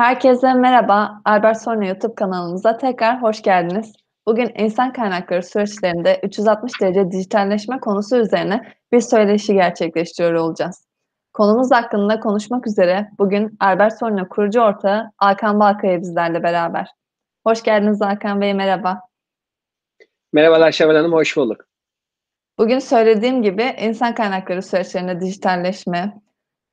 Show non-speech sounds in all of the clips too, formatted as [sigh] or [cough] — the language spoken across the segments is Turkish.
Herkese merhaba. Albert Sonra YouTube kanalımıza tekrar hoş geldiniz. Bugün insan kaynakları süreçlerinde 360 derece dijitalleşme konusu üzerine bir söyleşi gerçekleştiriyor olacağız. Konumuz hakkında konuşmak üzere bugün Albert Sonra kurucu ortağı Alkan Balkaya bizlerle beraber. Hoş geldiniz Alkan Bey, merhaba. Merhabalar Şevval Hanım, hoş bulduk. Bugün söylediğim gibi insan kaynakları süreçlerinde dijitalleşme,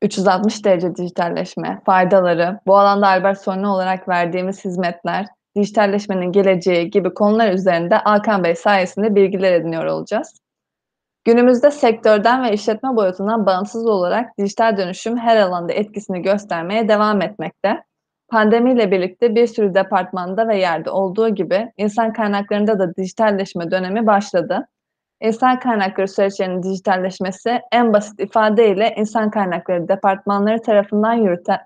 360 derece dijitalleşme, faydaları, bu alanda Albert Sonra olarak verdiğimiz hizmetler, dijitalleşmenin geleceği gibi konular üzerinde Hakan Bey sayesinde bilgiler ediniyor olacağız. Günümüzde sektörden ve işletme boyutundan bağımsız olarak dijital dönüşüm her alanda etkisini göstermeye devam etmekte. Pandemiyle birlikte bir sürü departmanda ve yerde olduğu gibi insan kaynaklarında da dijitalleşme dönemi başladı. İnsan kaynakları süreçlerinin dijitalleşmesi en basit ifadeyle insan kaynakları departmanları tarafından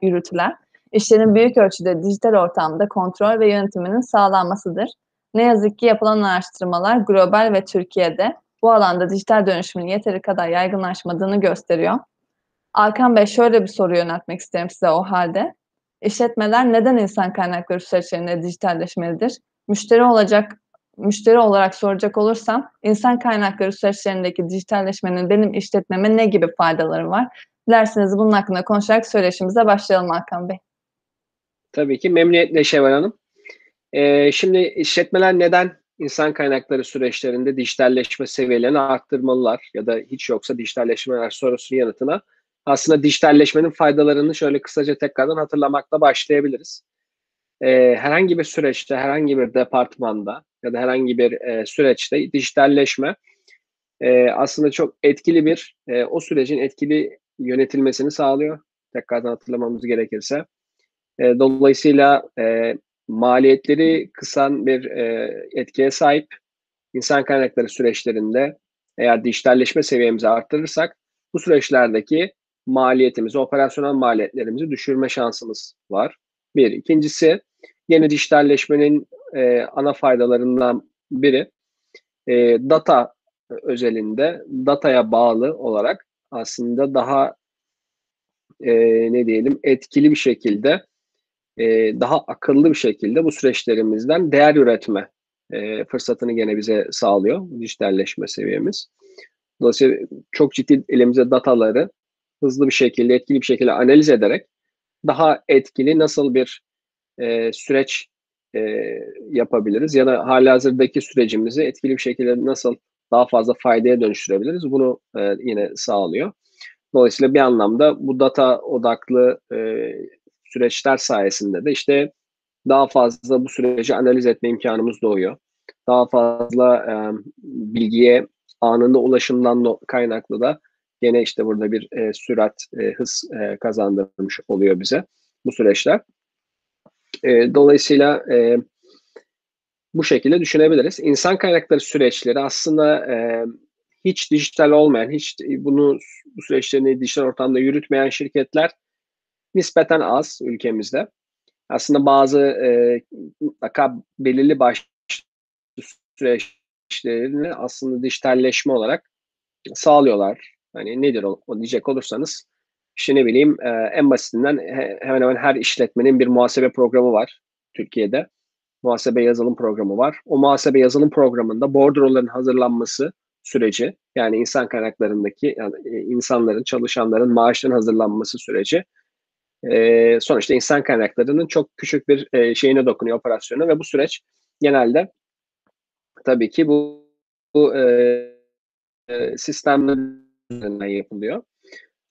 yürütülen işlerin büyük ölçüde dijital ortamda kontrol ve yönetiminin sağlanmasıdır. Ne yazık ki yapılan araştırmalar global ve Türkiye'de bu alanda dijital dönüşümün yeteri kadar yaygınlaşmadığını gösteriyor. Alkan Bey şöyle bir soru yöneltmek isterim size o halde. İşletmeler neden insan kaynakları süreçlerinde dijitalleşmelidir? Müşteri olacak müşteri olarak soracak olursam insan kaynakları süreçlerindeki dijitalleşmenin benim işletmeme ne gibi faydaları var? Dilerseniz bunun hakkında konuşarak söyleşimize başlayalım Hakan Bey. Tabii ki memnuniyetle Şevval Hanım. Ee, şimdi işletmeler neden insan kaynakları süreçlerinde dijitalleşme seviyelerini arttırmalılar ya da hiç yoksa dijitalleşmeler sorusunun yanıtına aslında dijitalleşmenin faydalarını şöyle kısaca tekrardan hatırlamakla başlayabiliriz. Ee, herhangi bir süreçte, herhangi bir departmanda ya da herhangi bir e, süreçte dijitalleşme e, aslında çok etkili bir, e, o sürecin etkili yönetilmesini sağlıyor. Tekrardan hatırlamamız gerekirse. E, dolayısıyla e, maliyetleri kısan bir e, etkiye sahip insan kaynakları süreçlerinde eğer dijitalleşme seviyemizi arttırırsak bu süreçlerdeki maliyetimizi, operasyonel maliyetlerimizi düşürme şansımız var. Bir. İkincisi yeni dijitalleşmenin e, ana faydalarından biri e, data özelinde dataya bağlı olarak aslında daha e, ne diyelim etkili bir şekilde e, daha akıllı bir şekilde bu süreçlerimizden değer üretme e, fırsatını gene bize sağlıyor dijitalleşme seviyemiz. Dolayısıyla çok ciddi elimize dataları hızlı bir şekilde, etkili bir şekilde analiz ederek daha etkili nasıl bir e, süreç e, yapabiliriz ya da halihazırdaki sürecimizi etkili bir şekilde nasıl daha fazla faydaya dönüştürebiliriz bunu e, yine sağlıyor. Dolayısıyla bir anlamda bu data odaklı e, süreçler sayesinde de işte daha fazla bu süreci analiz etme imkanımız doğuyor. Daha fazla e, bilgiye anında ulaşımdan kaynaklı da gene işte burada bir e, sürat, e, hız e, kazandırmış oluyor bize bu süreçler. E, dolayısıyla e, bu şekilde düşünebiliriz. İnsan kaynakları süreçleri aslında e, hiç dijital olmayan, hiç bunu bu süreçlerini dijital ortamda yürütmeyen şirketler nispeten az ülkemizde. Aslında bazı e, mutlaka belirli başlı süreçlerini aslında dijitalleşme olarak sağlıyorlar. Hani nedir o, o diyecek olursanız işte ne bileyim e, en basitinden he, hemen hemen her işletmenin bir muhasebe programı var Türkiye'de. Muhasebe yazılım programı var. O muhasebe yazılım programında bordroların hazırlanması süreci yani insan kaynaklarındaki yani e, insanların, çalışanların maaşların hazırlanması süreci e, sonuçta insan kaynaklarının çok küçük bir e, şeyine dokunuyor operasyona ve bu süreç genelde tabii ki bu, bu e, e, sistemler yapılıyor.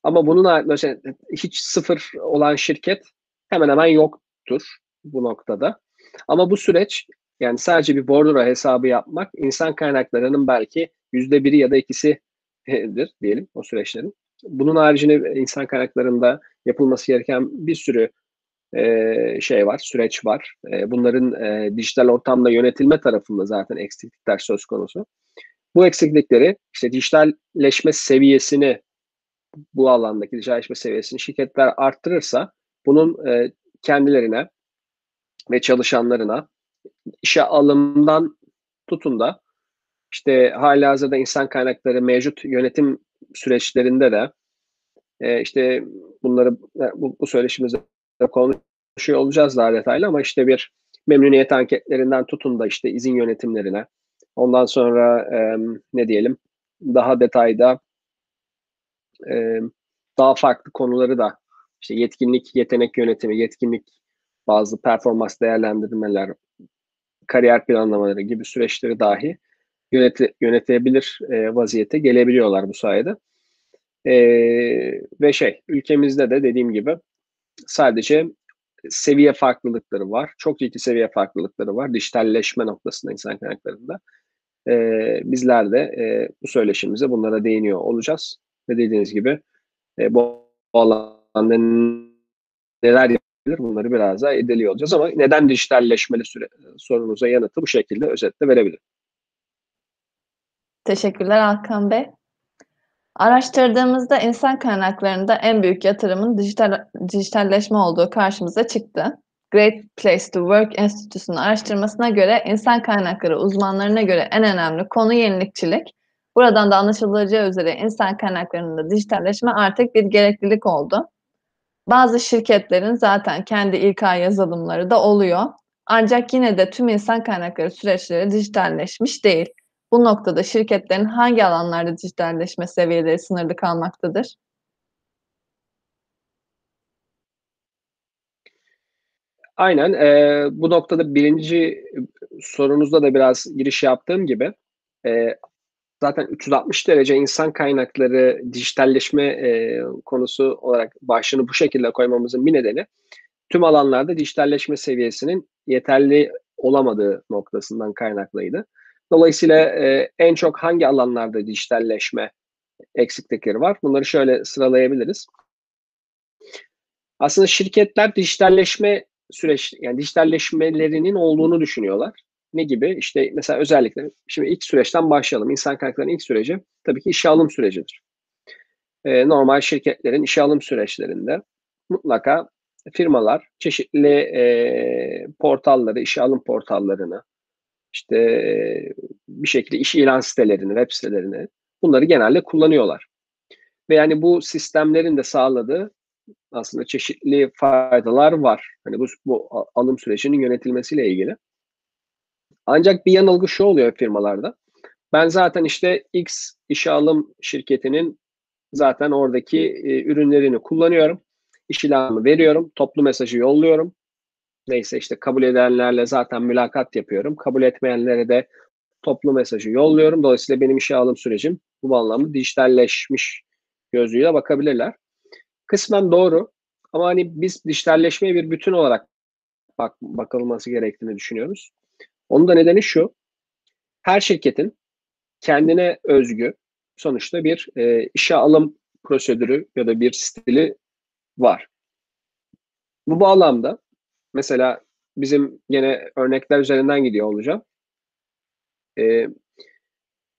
Ama bunun mesela hiç sıfır olan şirket hemen hemen yoktur bu noktada. Ama bu süreç yani sadece bir bordro hesabı yapmak insan kaynaklarının belki yüzde biri ya da ikisidir diyelim o süreçlerin. Bunun haricinde insan kaynaklarında yapılması gereken bir sürü e, şey var, süreç var. E, bunların e, dijital ortamda yönetilme tarafında zaten eksiklikler söz konusu. Bu eksiklikleri işte dijitalleşme seviyesini bu alandaki dijitalleşme seviyesini şirketler arttırırsa bunun e, kendilerine ve çalışanlarına işe alımdan tutun da işte hali hazırda insan kaynakları mevcut yönetim süreçlerinde de e, işte bunları e, bu, bu söyleşimizde konuşuyor olacağız daha detaylı ama işte bir memnuniyet anketlerinden tutun da işte izin yönetimlerine. Ondan sonra e, ne diyelim daha detayda e, daha farklı konuları da işte yetkinlik, yetenek yönetimi, yetkinlik bazı performans değerlendirmeler, kariyer planlamaları gibi süreçleri dahi yönete, yönetebilir e, vaziyete gelebiliyorlar bu sayede. E, ve şey ülkemizde de dediğim gibi sadece seviye farklılıkları var. Çok ciddi seviye farklılıkları var. Dijitalleşme noktasında insan kaynaklarında. E, bizler de e, bu söyleşimize bunlara değiniyor olacağız. Ve dediğiniz gibi e, bu alanda neler yapabilir bunları biraz daha irdeliyor olacağız ama neden dijitalleşmeli süre, sorunuza yanıtı bu şekilde özetle verebilirim. Teşekkürler Hakan Bey. Araştırdığımızda insan kaynaklarında en büyük yatırımın dijital, dijitalleşme olduğu karşımıza çıktı. Great Place to Work Enstitüsü'nün araştırmasına göre insan kaynakları uzmanlarına göre en önemli konu yenilikçilik. Buradan da anlaşılacağı üzere insan kaynaklarında dijitalleşme artık bir gereklilik oldu. Bazı şirketlerin zaten kendi İK yazılımları da oluyor. Ancak yine de tüm insan kaynakları süreçleri dijitalleşmiş değil. Bu noktada şirketlerin hangi alanlarda dijitalleşme seviyeleri sınırlı kalmaktadır? Aynen. E, bu noktada birinci sorunuzda da biraz giriş yaptığım gibi e, zaten 360 derece insan kaynakları dijitalleşme e, konusu olarak başlığını bu şekilde koymamızın bir nedeni tüm alanlarda dijitalleşme seviyesinin yeterli olamadığı noktasından kaynaklıydı. Dolayısıyla e, en çok hangi alanlarda dijitalleşme eksiklikleri var? Bunları şöyle sıralayabiliriz. Aslında şirketler dijitalleşme süreç yani dijitalleşmelerinin olduğunu düşünüyorlar. Ne gibi? İşte mesela özellikle şimdi ilk süreçten başlayalım. İnsan kaynaklarının ilk süreci tabii ki işe alım sürecidir. Ee, normal şirketlerin işe alım süreçlerinde mutlaka firmalar çeşitli e, portalları, işe alım portallarını, işte bir şekilde iş ilan sitelerini, web sitelerini bunları genelde kullanıyorlar. Ve yani bu sistemlerin de sağladığı aslında çeşitli faydalar var. Hani bu, bu alım sürecinin yönetilmesiyle ilgili. Ancak bir yanılgı şu oluyor firmalarda. Ben zaten işte X işe alım şirketinin zaten oradaki e, ürünlerini kullanıyorum. İş ilanımı veriyorum. Toplu mesajı yolluyorum. Neyse işte kabul edenlerle zaten mülakat yapıyorum. Kabul etmeyenlere de toplu mesajı yolluyorum. Dolayısıyla benim işe alım sürecim bu anlamda dijitalleşmiş gözüyle bakabilirler. Kısmen doğru ama hani biz dijitalleşmeye bir bütün olarak bak bakılması gerektiğini düşünüyoruz. Onun da nedeni şu. Her şirketin kendine özgü sonuçta bir e, işe alım prosedürü ya da bir stili var. Bu bağlamda mesela bizim yine örnekler üzerinden gidiyor olacağım. Ee,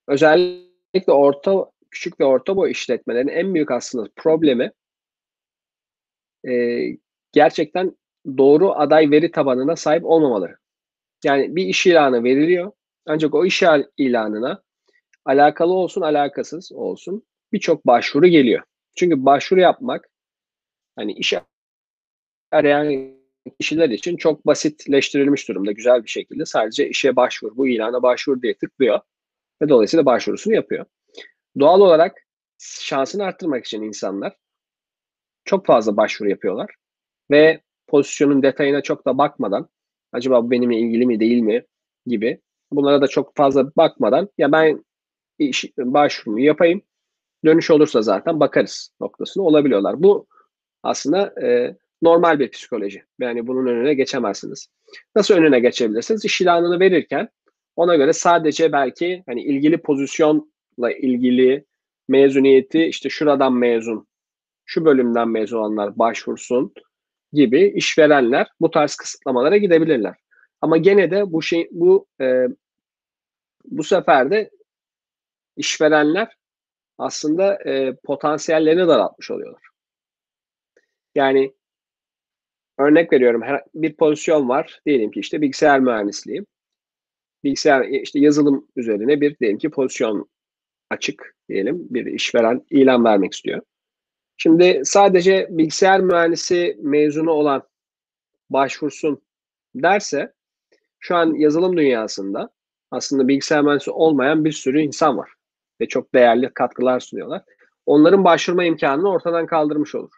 özellikle orta küçük ve orta boy işletmelerin en büyük aslında problemi e, gerçekten doğru aday veri tabanına sahip olmamaları. Yani bir iş ilanı veriliyor. Ancak o iş ilanına alakalı olsun alakasız olsun birçok başvuru geliyor. Çünkü başvuru yapmak hani iş arayan kişiler için çok basitleştirilmiş durumda güzel bir şekilde. Sadece işe başvur, bu ilana başvur diye tıklıyor ve dolayısıyla başvurusunu yapıyor. Doğal olarak şansını arttırmak için insanlar çok fazla başvuru yapıyorlar ve pozisyonun detayına çok da bakmadan acaba bu benimle ilgili mi değil mi gibi bunlara da çok fazla bakmadan ya ben iş, başvurumu yapayım dönüş olursa zaten bakarız noktasını olabiliyorlar. Bu aslında e, normal bir psikoloji. Yani bunun önüne geçemezsiniz. Nasıl önüne geçebilirsiniz? İş ilanını verirken ona göre sadece belki hani ilgili pozisyonla ilgili mezuniyeti işte şuradan mezun, şu bölümden mezun olanlar başvursun gibi işverenler bu tarz kısıtlamalara gidebilirler. Ama gene de bu şey bu e, bu sefer de işverenler aslında e, potansiyellerini daraltmış oluyorlar. Yani Örnek veriyorum bir pozisyon var. Diyelim ki işte bilgisayar mühendisliği. Bilgisayar işte yazılım üzerine bir diyelim ki pozisyon açık diyelim. Bir işveren ilan vermek istiyor. Şimdi sadece bilgisayar mühendisi mezunu olan başvursun derse şu an yazılım dünyasında aslında bilgisayar mühendisi olmayan bir sürü insan var ve çok değerli katkılar sunuyorlar. Onların başvurma imkanını ortadan kaldırmış olur.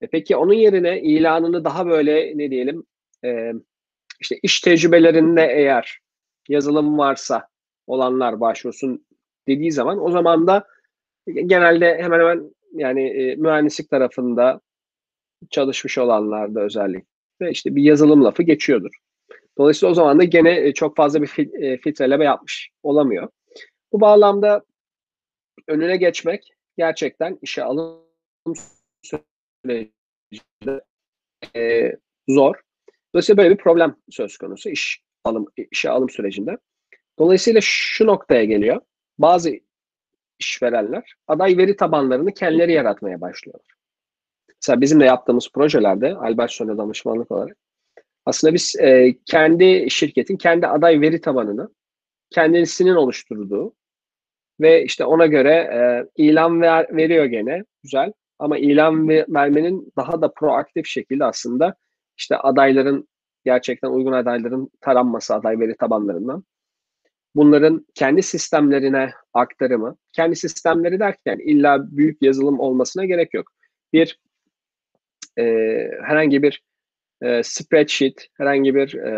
E peki onun yerine ilanını daha böyle ne diyelim e, işte iş tecrübelerinde eğer yazılım varsa olanlar başvursun dediği zaman o zaman da genelde hemen hemen yani e, mühendislik tarafında çalışmış olanlarda özellikle işte bir yazılım lafı geçiyordur. Dolayısıyla o zaman da gene e, çok fazla bir e, filtreleme yapmış olamıyor. Bu bağlamda önüne geçmek gerçekten işe alım sürecinde e, zor. Dolayısıyla böyle bir problem söz konusu iş alım işe alım sürecinde. Dolayısıyla şu noktaya geliyor. Bazı işverenler aday veri tabanlarını kendileri yaratmaya başlıyorlar. Mesela bizim de yaptığımız projelerde Albertson'a danışmanlık olarak aslında biz e, kendi şirketin kendi aday veri tabanını kendisinin oluşturduğu ve işte ona göre e, ilan ver, veriyor gene güzel ama ilan vermenin daha da proaktif şekilde aslında işte adayların gerçekten uygun adayların taranması aday veri tabanlarından bunların kendi sistemlerine aktarımı, kendi sistemleri derken illa büyük yazılım olmasına gerek yok. Bir e, herhangi bir e, spreadsheet, herhangi bir e,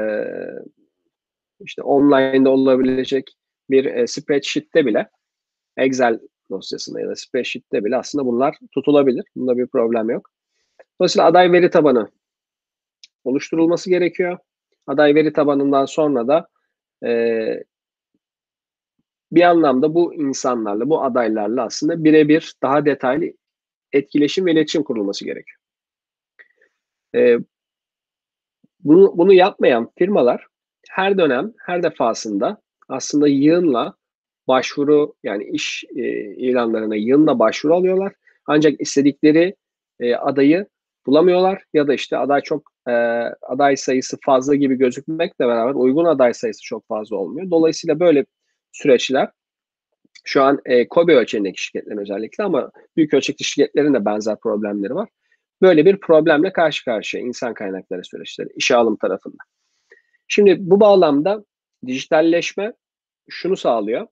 işte online'da olabilecek bir e, spreadsheet'te bile Excel dosyasında ya da spreadsheet'te bile aslında bunlar tutulabilir. Bunda bir problem yok. Dolayısıyla aday veri tabanı oluşturulması gerekiyor. Aday veri tabanından sonra da e, bir anlamda bu insanlarla, bu adaylarla aslında birebir daha detaylı etkileşim ve iletişim kurulması gerekiyor. E, bunu, bunu yapmayan firmalar her dönem, her defasında aslında yığınla başvuru yani iş e, ilanlarına yığınla başvuru alıyorlar. Ancak istedikleri e, adayı bulamıyorlar ya da işte aday çok e, aday sayısı fazla gibi gözükmekle beraber uygun aday sayısı çok fazla olmuyor. Dolayısıyla böyle süreçler şu an e, KOBE ölçeğindeki şirketlerin özellikle ama büyük ölçekli şirketlerin de benzer problemleri var. Böyle bir problemle karşı karşıya insan kaynakları süreçleri, işe alım tarafında. Şimdi bu bağlamda dijitalleşme şunu sağlıyor.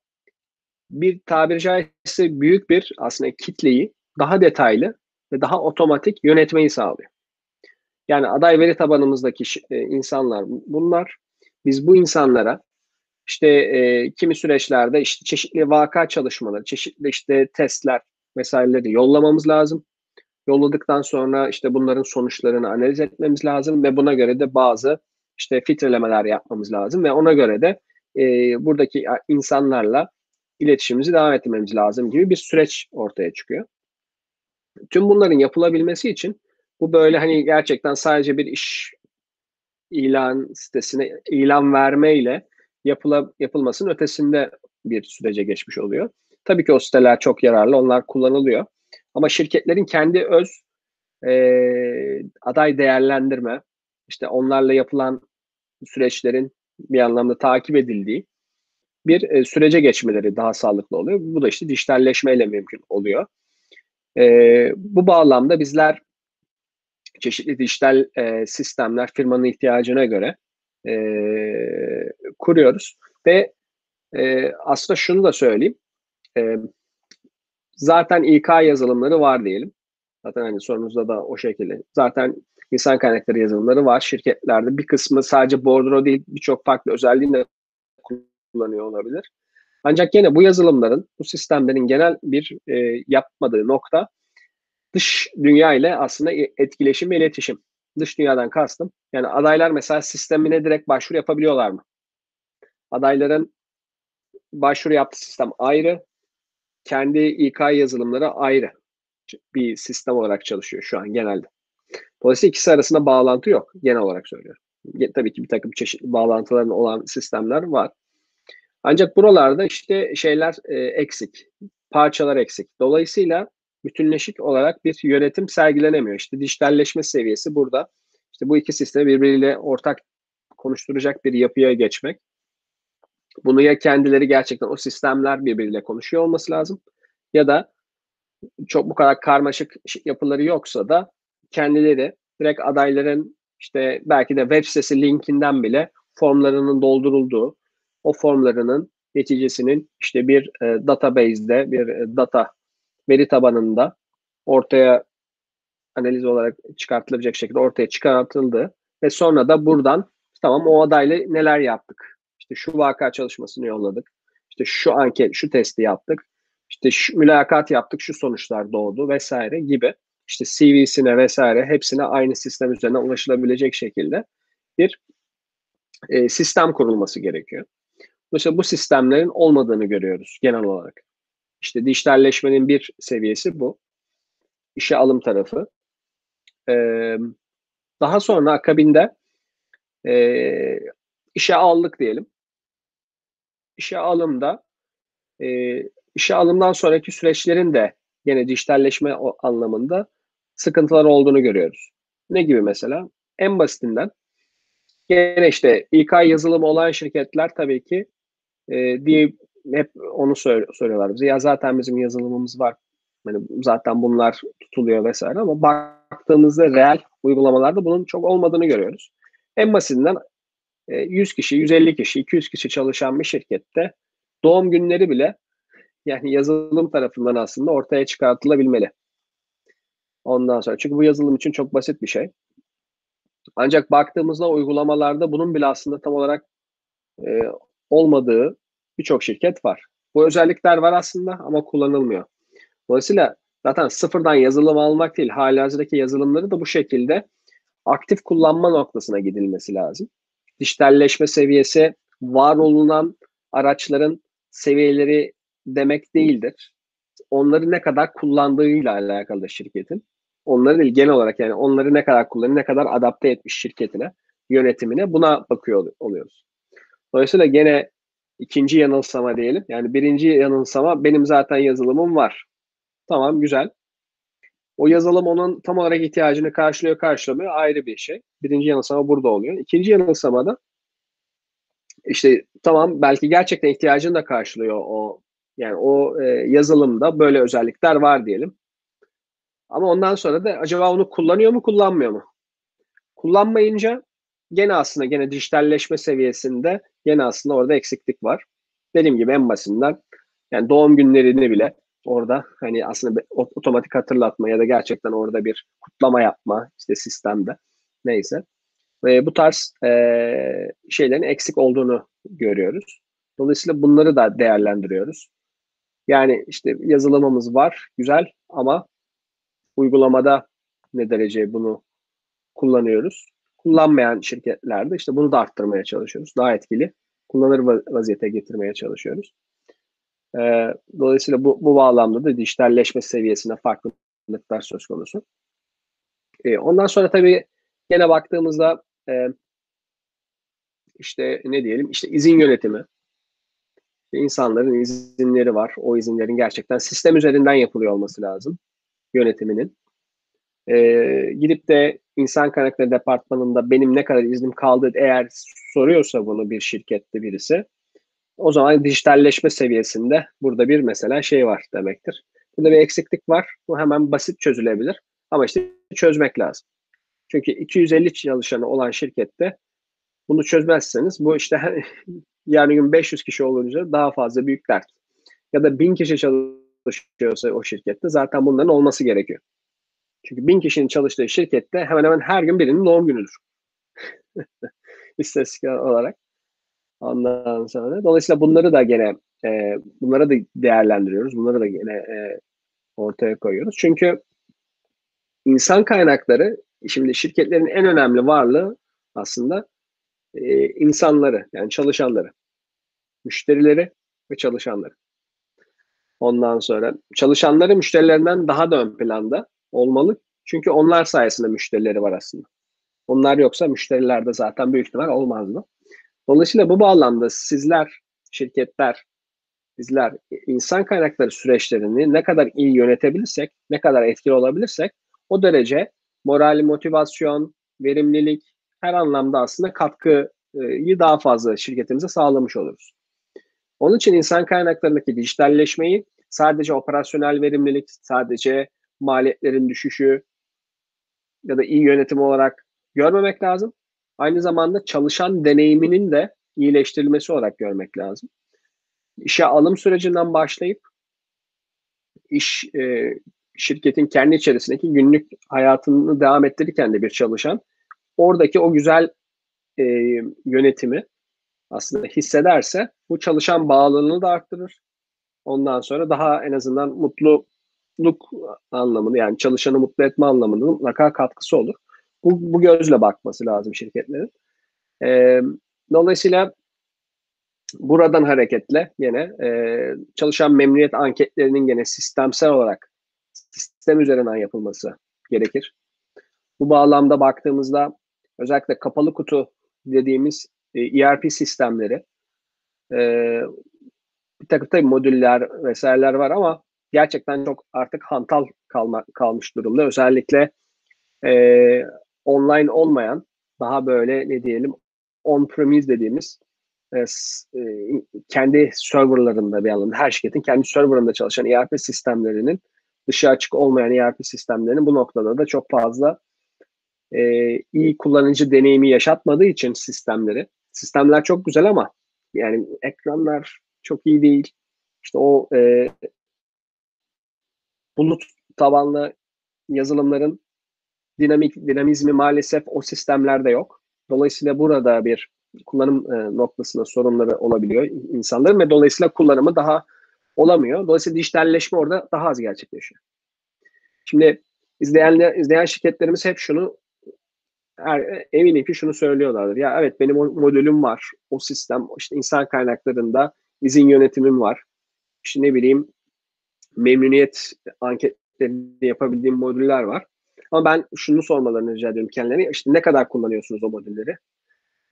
Bir tabiri caizse büyük bir aslında kitleyi daha detaylı ve daha otomatik yönetmeyi sağlıyor. Yani aday veri tabanımızdaki e, insanlar bunlar. Biz bu insanlara işte e, kimi süreçlerde işte çeşitli vaka çalışmaları, çeşitli işte testler vesaireleri yollamamız lazım. Yolladıktan sonra işte bunların sonuçlarını analiz etmemiz lazım ve buna göre de bazı işte filtrelemeler yapmamız lazım ve ona göre de e, buradaki insanlarla iletişimimizi devam ettirmemiz lazım gibi bir süreç ortaya çıkıyor. Tüm bunların yapılabilmesi için bu böyle hani gerçekten sadece bir iş ilan sitesine ilan vermeyle yapıla, yapılmasının ötesinde bir sürece geçmiş oluyor. Tabii ki o siteler çok yararlı, onlar kullanılıyor. Ama şirketlerin kendi öz e, aday değerlendirme, işte onlarla yapılan süreçlerin bir anlamda takip edildiği bir e, sürece geçmeleri daha sağlıklı oluyor. Bu da işte dijitalleşmeyle mümkün oluyor. E, bu bağlamda bizler çeşitli dijital e, sistemler firmanın ihtiyacına göre e, kuruyoruz ve e, aslında şunu da söyleyeyim. E, zaten İK yazılımları var diyelim. Zaten hani sorunuzda da o şekilde. Zaten insan kaynakları yazılımları var şirketlerde. Bir kısmı sadece bordro değil birçok farklı özelliğini de kullanıyor olabilir. Ancak yine bu yazılımların, bu sistemlerin genel bir e, yapmadığı nokta dış dünya ile aslında etkileşim ve iletişim. Dış dünyadan kastım. Yani adaylar mesela sistemine direkt başvuru yapabiliyorlar mı? Adayların başvuru yaptığı sistem ayrı. Kendi İK yazılımları ayrı bir sistem olarak çalışıyor şu an genelde. Dolayısıyla ikisi arasında bağlantı yok. Genel olarak söylüyorum. Tabii ki bir takım çeşitli bağlantıların olan sistemler var. Ancak buralarda işte şeyler e, eksik. Parçalar eksik. Dolayısıyla bütünleşik olarak bir yönetim sergilenemiyor. İşte dijitalleşme seviyesi burada. İşte bu iki sistemi birbiriyle ortak konuşturacak bir yapıya geçmek. Bunu ya kendileri gerçekten o sistemler birbiriyle konuşuyor olması lazım ya da çok bu kadar karmaşık yapıları yoksa da kendileri direkt adayların işte belki de web sitesi linkinden bile formlarının doldurulduğu, o formlarının neticesinin işte bir e, database'de, bir e, data veri tabanında ortaya analiz olarak çıkartılabilecek şekilde ortaya çıkartıldı ve sonra da buradan tamam o adayla neler yaptık? İşte şu vaka çalışmasını yolladık. İşte şu anket, şu testi yaptık. İşte şu mülakat yaptık, şu sonuçlar doğdu vesaire gibi. İşte CV'sine vesaire hepsine aynı sistem üzerinden ulaşılabilecek şekilde bir e, sistem kurulması gerekiyor. Mesela bu sistemlerin olmadığını görüyoruz genel olarak. İşte dijitalleşmenin bir seviyesi bu. İşe alım tarafı. Daha sonra akabinde işe aldık diyelim. İşe alımda işe alımdan sonraki süreçlerin de yine dijitalleşme anlamında sıkıntılar olduğunu görüyoruz. Ne gibi mesela? En basitinden Yine işte İK yazılımı olan şirketler tabii ki e, diye hep onu söylüyorlar bize. Ya zaten bizim yazılımımız var. Yani zaten bunlar tutuluyor vesaire ama baktığımızda reel uygulamalarda bunun çok olmadığını görüyoruz. En basitinden 100 kişi, 150 kişi, 200 kişi çalışan bir şirkette doğum günleri bile yani yazılım tarafından aslında ortaya çıkartılabilmeli. Ondan sonra çünkü bu yazılım için çok basit bir şey. Ancak baktığımızda uygulamalarda bunun bile aslında tam olarak e, olmadığı birçok şirket var. Bu özellikler var aslında ama kullanılmıyor. Dolayısıyla zaten sıfırdan yazılım almak değil, halihazırdaki yazılımları da bu şekilde aktif kullanma noktasına gidilmesi lazım. Dijitalleşme seviyesi var olunan araçların seviyeleri demek değildir. Onları ne kadar kullandığıyla alakalı şirketin. Onları değil genel olarak yani onları ne kadar kullanıyor, ne kadar adapte etmiş şirketine, yönetimine buna bakıyor oluyoruz. Dolayısıyla gene ikinci yanılsama diyelim. Yani birinci yanılsama benim zaten yazılımım var. Tamam güzel. O yazılım onun tam olarak ihtiyacını karşılıyor karşılamıyor ayrı bir şey. Birinci yanılsama burada oluyor. İkinci yanılsamada işte tamam belki gerçekten ihtiyacını da karşılıyor o yani o e, yazılımda böyle özellikler var diyelim. Ama ondan sonra da acaba onu kullanıyor mu kullanmıyor mu? Kullanmayınca gene aslında gene dijitalleşme seviyesinde gene aslında orada eksiklik var. Dediğim gibi en basitinden yani doğum günlerini bile orada hani aslında otomatik hatırlatma ya da gerçekten orada bir kutlama yapma işte sistemde neyse. Ve bu tarz e, şeylerin eksik olduğunu görüyoruz. Dolayısıyla bunları da değerlendiriyoruz. Yani işte yazılımımız var, güzel ama uygulamada ne derece bunu kullanıyoruz. Kullanmayan şirketlerde işte bunu da arttırmaya çalışıyoruz. Daha etkili kullanır vaziyete getirmeye çalışıyoruz. Ee, dolayısıyla bu, bu bağlamda da dijitalleşme seviyesine farklılıklar söz konusu. Ee, ondan sonra tabii gene baktığımızda e, işte ne diyelim işte izin yönetimi. İnsanların izinleri var. O izinlerin gerçekten sistem üzerinden yapılıyor olması lazım yönetiminin. Ee, gidip de insan kaynakları departmanında benim ne kadar iznim kaldı eğer soruyorsa bunu bir şirkette birisi o zaman dijitalleşme seviyesinde burada bir mesela şey var demektir. Burada bir eksiklik var. Bu hemen basit çözülebilir. Ama işte çözmek lazım. Çünkü 250 çalışanı olan şirkette bunu çözmezseniz bu işte [laughs] yarın gün 500 kişi olunca daha fazla büyük dert. Ya da 1000 kişi çalışıyorsa o şirkette zaten bunların olması gerekiyor. Çünkü 1000 kişinin çalıştığı şirkette hemen hemen her gün birinin doğum günüdür. [laughs] İstatistik olarak. Ondan sonra dolayısıyla bunları da gene e, bunları da değerlendiriyoruz. Bunları da gene e, ortaya koyuyoruz. Çünkü insan kaynakları şimdi şirketlerin en önemli varlığı aslında e, insanları yani çalışanları. Müşterileri ve çalışanları. Ondan sonra çalışanları müşterilerinden daha da ön planda olmalı. Çünkü onlar sayesinde müşterileri var aslında. Onlar yoksa müşteriler de zaten büyük ihtimal olmazdı. Dolayısıyla bu bağlamda sizler, şirketler, bizler insan kaynakları süreçlerini ne kadar iyi yönetebilirsek, ne kadar etkili olabilirsek o derece moral, motivasyon, verimlilik her anlamda aslında katkıyı daha fazla şirketimize sağlamış oluruz. Onun için insan kaynaklarındaki dijitalleşmeyi sadece operasyonel verimlilik, sadece maliyetlerin düşüşü ya da iyi yönetim olarak görmemek lazım. Aynı zamanda çalışan deneyiminin de iyileştirilmesi olarak görmek lazım. İşe alım sürecinden başlayıp iş e, şirketin kendi içerisindeki günlük hayatını devam ettirirken de bir çalışan oradaki o güzel e, yönetimi aslında hissederse bu çalışan bağlılığını da arttırır. Ondan sonra daha en azından mutluluk anlamını yani çalışanı mutlu etme anlamında mutlaka katkısı olur. Bu, bu gözle bakması lazım şirketlerin. E, dolayısıyla buradan hareketle yine e, çalışan memnuniyet anketlerinin gene sistemsel olarak sistem üzerinden yapılması gerekir. Bu bağlamda baktığımızda özellikle kapalı kutu dediğimiz e, ERP sistemleri e, bir takım tabii modüller vesaireler var ama gerçekten çok artık hantal kalma, kalmış durumda. Özellikle e, online olmayan daha böyle ne diyelim on-premise dediğimiz e, e, kendi serverlarında bir anlamda her şirketin kendi serverında çalışan ERP sistemlerinin dışı açık olmayan ERP sistemlerinin bu noktada da çok fazla e, iyi kullanıcı deneyimi yaşatmadığı için sistemleri. Sistemler çok güzel ama yani ekranlar çok iyi değil. İşte o e, bulut tabanlı yazılımların dinamik dinamizmi maalesef o sistemlerde yok. Dolayısıyla burada bir kullanım e, noktasında sorunları olabiliyor insanların ve dolayısıyla kullanımı daha olamıyor. Dolayısıyla dijitalleşme orada daha az gerçekleşiyor. Şimdi izleyen, izleyen şirketlerimiz hep şunu er, eminim ki şunu söylüyorlardır. Ya evet benim o modülüm var. O sistem işte insan kaynaklarında izin yönetimim var. İşte ne bileyim memnuniyet anketlerini yapabildiğim modüller var. Ama ben şunu sormalarını rica ediyorum kendilerine. İşte ne kadar kullanıyorsunuz o modülleri?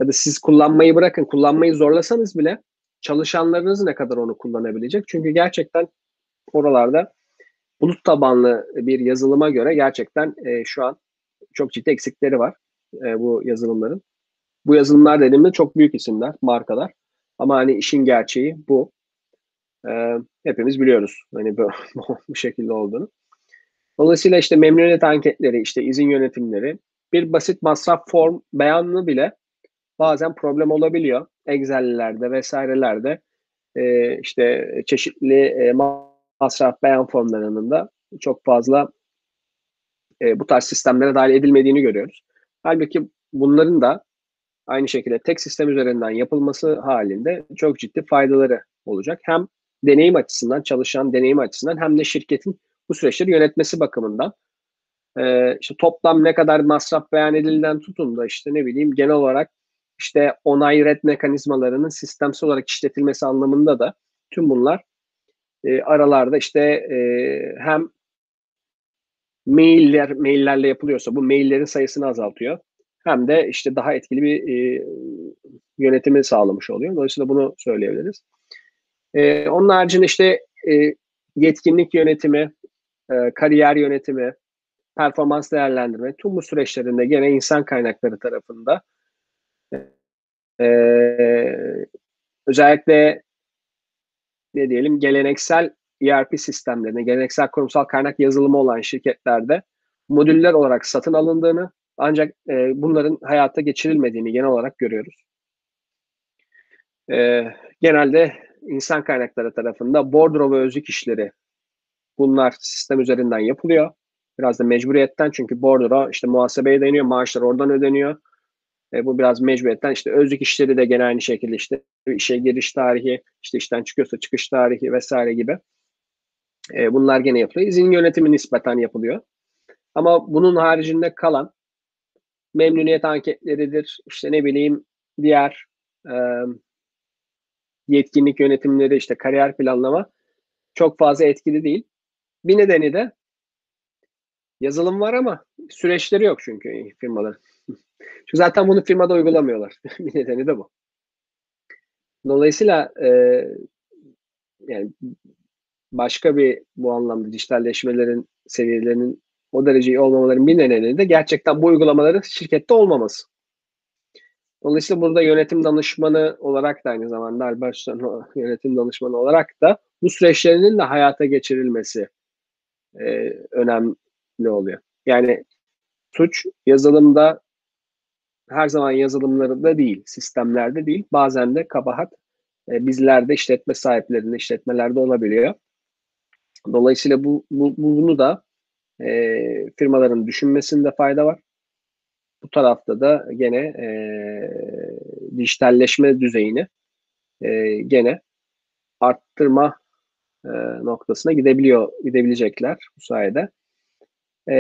Ya da siz kullanmayı bırakın, kullanmayı zorlasanız bile çalışanlarınız ne kadar onu kullanabilecek? Çünkü gerçekten oralarda bulut tabanlı bir yazılıma göre gerçekten e, şu an çok ciddi eksikleri var e, bu yazılımların. Bu yazılımlar dediğimde çok büyük isimler, markalar. Ama hani işin gerçeği bu. E, hepimiz biliyoruz hani [laughs] bu, bu şekilde olduğunu. Dolayısıyla işte memnuniyet anketleri, işte izin yönetimleri, bir basit masraf form beyanını bile bazen problem olabiliyor. Excel'lerde vesairelerde e, işte çeşitli e, masraf beyan formlarının da çok fazla e, bu tarz sistemlere dahil edilmediğini görüyoruz. Halbuki bunların da aynı şekilde tek sistem üzerinden yapılması halinde çok ciddi faydaları olacak. Hem deneyim açısından, çalışan deneyim açısından hem de şirketin bu süreçleri yönetmesi bakımından. Ee, işte toplam ne kadar masraf beyan edildiğinden tutun da işte ne bileyim genel olarak işte onay red mekanizmalarının sistemsel olarak işletilmesi anlamında da tüm bunlar e, aralarda işte e, hem mailler maillerle yapılıyorsa bu maillerin sayısını azaltıyor. Hem de işte daha etkili bir e, yönetimi sağlamış oluyor. Dolayısıyla bunu söyleyebiliriz. E, onun haricinde işte e, yetkinlik yönetimi, e, kariyer yönetimi, performans değerlendirme tüm bu süreçlerinde gene insan kaynakları tarafında e, özellikle ne diyelim geleneksel ERP sistemlerine, geleneksel kurumsal kaynak yazılımı olan şirketlerde modüller olarak satın alındığını ancak e, bunların hayata geçirilmediğini genel olarak görüyoruz. E, genelde insan kaynakları tarafında bordro ve özlük işleri bunlar sistem üzerinden yapılıyor. Biraz da mecburiyetten çünkü bordro işte muhasebeye deniyor, maaşlar oradan ödeniyor. E, bu biraz mecburiyetten işte özlük işleri de gene aynı şekilde işte işe giriş tarihi, işte işten çıkıyorsa çıkış tarihi vesaire gibi. E, bunlar gene yapılıyor. İzin yönetimi nispeten yapılıyor. Ama bunun haricinde kalan memnuniyet anketleridir, işte ne bileyim diğer yetkinlik yönetimleri, işte kariyer planlama çok fazla etkili değil. Bir nedeni de yazılım var ama süreçleri yok çünkü firmaların. [laughs] Çünkü zaten bunu firmada uygulamıyorlar. [laughs] bir nedeni de bu. Dolayısıyla e, yani başka bir bu anlamda dijitalleşmelerin seviyelerinin o derece iyi olmamaların bir nedeni de gerçekten bu uygulamaların şirkette olmaması. Dolayısıyla burada yönetim danışmanı olarak da aynı zamanda Albertson yönetim danışmanı olarak da bu süreçlerinin de hayata geçirilmesi e, önemli oluyor. Yani suç yazılımda her zaman yazılımlarında değil, sistemlerde değil. Bazen de kabahat e, bizlerde işletme sahiplerinde, işletmelerde olabiliyor. Dolayısıyla bu, bu bunu da e, firmaların düşünmesinde fayda var. Bu tarafta da gene e, dijitalleşme düzeyini e, gene arttırma e, noktasına gidebiliyor, gidebilecekler bu sayede. E,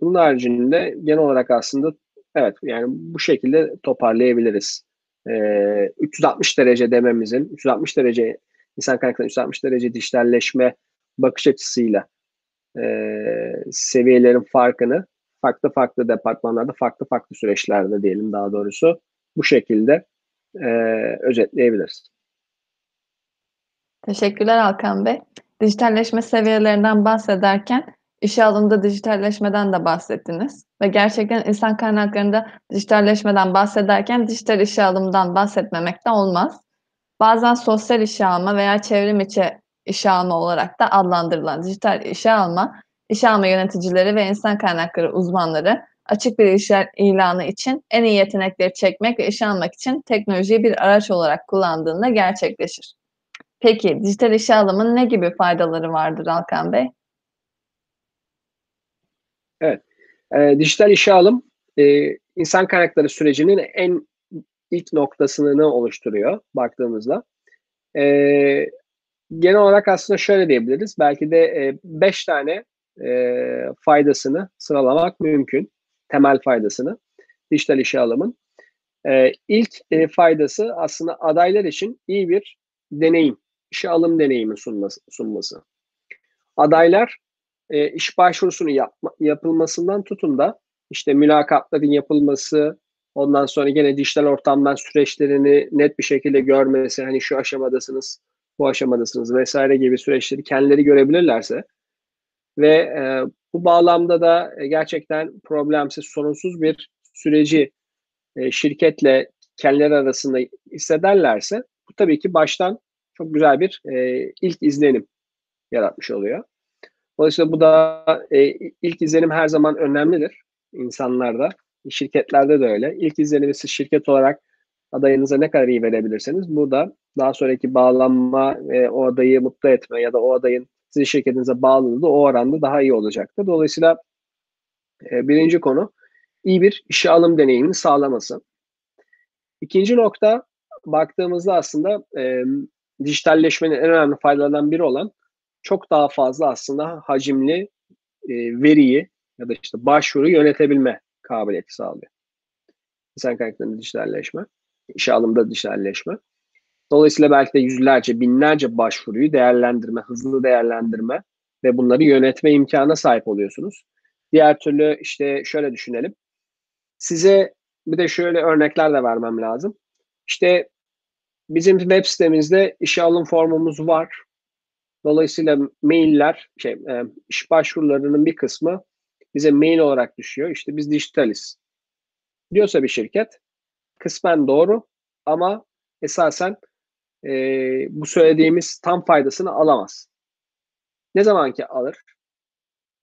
bunun haricinde genel olarak aslında evet yani bu şekilde toparlayabiliriz. E, 360 derece dememizin, 360 derece insan kaynakları 360 derece dijitalleşme bakış açısıyla e, seviyelerin farkını farklı farklı departmanlarda, farklı farklı süreçlerde diyelim daha doğrusu bu şekilde e, özetleyebiliriz. Teşekkürler Alkan Bey. Dijitalleşme seviyelerinden bahsederken işe alımda dijitalleşmeden de bahsettiniz. Ve gerçekten insan kaynaklarında dijitalleşmeden bahsederken dijital işe alımdan bahsetmemek de olmaz. Bazen sosyal işe alma veya çevrim içi işe alma olarak da adlandırılan dijital işe alma, işe alma yöneticileri ve insan kaynakları uzmanları açık bir iş ilanı için en iyi yetenekleri çekmek ve işe almak için teknolojiyi bir araç olarak kullandığında gerçekleşir. Peki dijital işe alımın ne gibi faydaları vardır Alkan Bey? Evet, e, dijital işe alım e, insan kaynakları sürecinin en ilk noktasını oluşturuyor baktığımızda. E, genel olarak aslında şöyle diyebiliriz. Belki de 5 e, tane e, faydasını sıralamak mümkün. Temel faydasını dijital işe alımın. E, ilk e, faydası aslında adaylar için iyi bir deneyim, işe alım deneyimi sunması. sunması. Adaylar e, iş başvurusunu yapma, yapılmasından tutun da işte mülakatların yapılması, ondan sonra gene dijital ortamdan süreçlerini net bir şekilde görmesi, hani şu aşamadasınız, bu aşamadasınız vesaire gibi süreçleri kendileri görebilirlerse ve e, bu bağlamda da e, gerçekten problemsiz, sorunsuz bir süreci e, şirketle kendileri arasında hissederlerse bu tabii ki baştan çok güzel bir e, ilk izlenim yaratmış oluyor. Dolayısıyla bu da e, ilk izlenim her zaman önemlidir insanlarda, şirketlerde de öyle. İlk izlenimi siz şirket olarak adayınıza ne kadar iyi verebilirseniz bu da daha sonraki bağlanma ve o adayı mutlu etme ya da o adayın sizin şirketinize bağlılığı da o oranda daha iyi olacaktır. Dolayısıyla e, birinci konu iyi bir işe alım deneyimini sağlaması. İkinci nokta baktığımızda aslında e, dijitalleşmenin en önemli faydalarından biri olan çok daha fazla aslında hacimli e, veriyi ya da işte başvuru yönetebilme kabiliyeti sağlıyor. İnsan kaynaklarında dijitalleşme, işe alımda dijitalleşme. Dolayısıyla belki de yüzlerce, binlerce başvuruyu değerlendirme, hızlı değerlendirme ve bunları yönetme imkanına sahip oluyorsunuz. Diğer türlü işte şöyle düşünelim. Size bir de şöyle örnekler de vermem lazım. İşte bizim web sitemizde işe alım formumuz var. Dolayısıyla mailler, şey, e, iş başvurularının bir kısmı bize mail olarak düşüyor. İşte biz dijitaliz. Diyorsa bir şirket kısmen doğru ama esasen e, bu söylediğimiz tam faydasını alamaz. Ne zaman ki alır?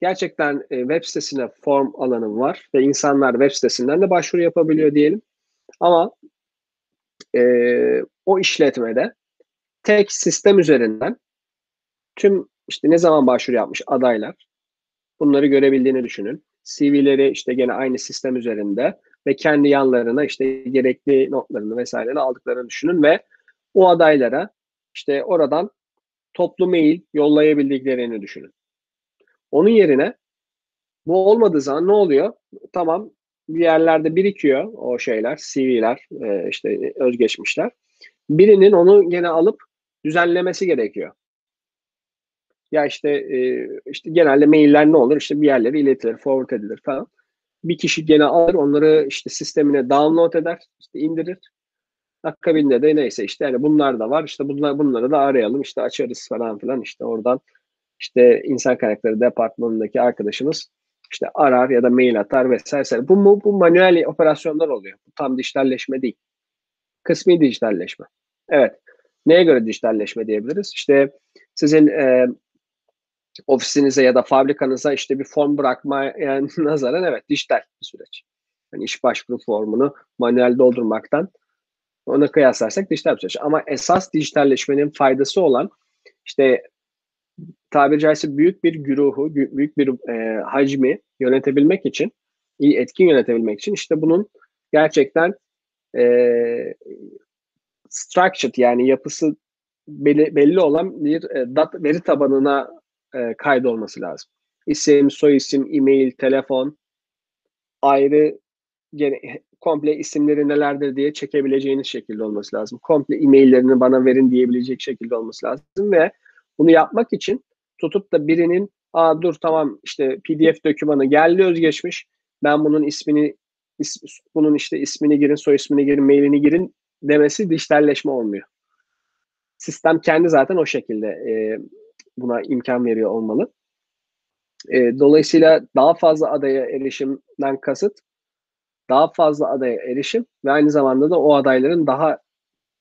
Gerçekten e, web sitesine form alanı var ve insanlar web sitesinden de başvuru yapabiliyor diyelim. Ama e, o işletmede tek sistem üzerinden tüm işte ne zaman başvuru yapmış adaylar bunları görebildiğini düşünün. CV'leri işte gene aynı sistem üzerinde ve kendi yanlarına işte gerekli notlarını vesaireleri aldıklarını düşünün ve o adaylara işte oradan toplu mail yollayabildiklerini düşünün. Onun yerine bu olmadığı zaman ne oluyor? Tamam bir yerlerde birikiyor o şeyler, CV'ler, e, işte özgeçmişler. Birinin onu gene alıp düzenlemesi gerekiyor. Ya işte e, işte genelde mailler ne olur? İşte bir yerlere iletilir, forward edilir falan. Bir kişi gene alır onları işte sistemine download eder, işte indirir. Akabinde de neyse işte yani bunlar da var. İşte bunlar bunları da arayalım. işte açarız falan filan. işte oradan işte insan kaynakları departmanındaki arkadaşımız işte arar ya da mail atar vesaire. Bu, bu, bu manuel operasyonlar oluyor. Bu tam dijitalleşme değil. Kısmi dijitalleşme. Evet. Neye göre dijitalleşme diyebiliriz? İşte sizin e, ofisinize ya da fabrikanıza işte bir form bırakmaya [laughs] nazaran evet dijital bir süreç. Yani iş başvuru formunu manuel doldurmaktan ona kıyaslarsak dijital süreç. Ama esas dijitalleşmenin faydası olan işte tabiri caizse büyük bir güruhu, büyük bir e, hacmi yönetebilmek için, iyi etkin yönetebilmek için işte bunun gerçekten e, structured yani yapısı belli, belli olan bir e, data, veri tabanına e, kaydolması lazım. İsim, soy isim, e-mail, telefon ayrı gene, komple isimleri nelerdir diye çekebileceğiniz şekilde olması lazım. Komple e-maillerini bana verin diyebilecek şekilde olması lazım ve bunu yapmak için tutup da birinin aa dur tamam işte PDF dokümanı geldi özgeçmiş ben bunun ismini is, bunun işte ismini girin soy ismini girin mailini girin demesi dijitalleşme olmuyor. Sistem kendi zaten o şekilde e, buna imkan veriyor olmalı. E, dolayısıyla daha fazla adaya erişimden kasıt daha fazla adaya erişim ve aynı zamanda da o adayların daha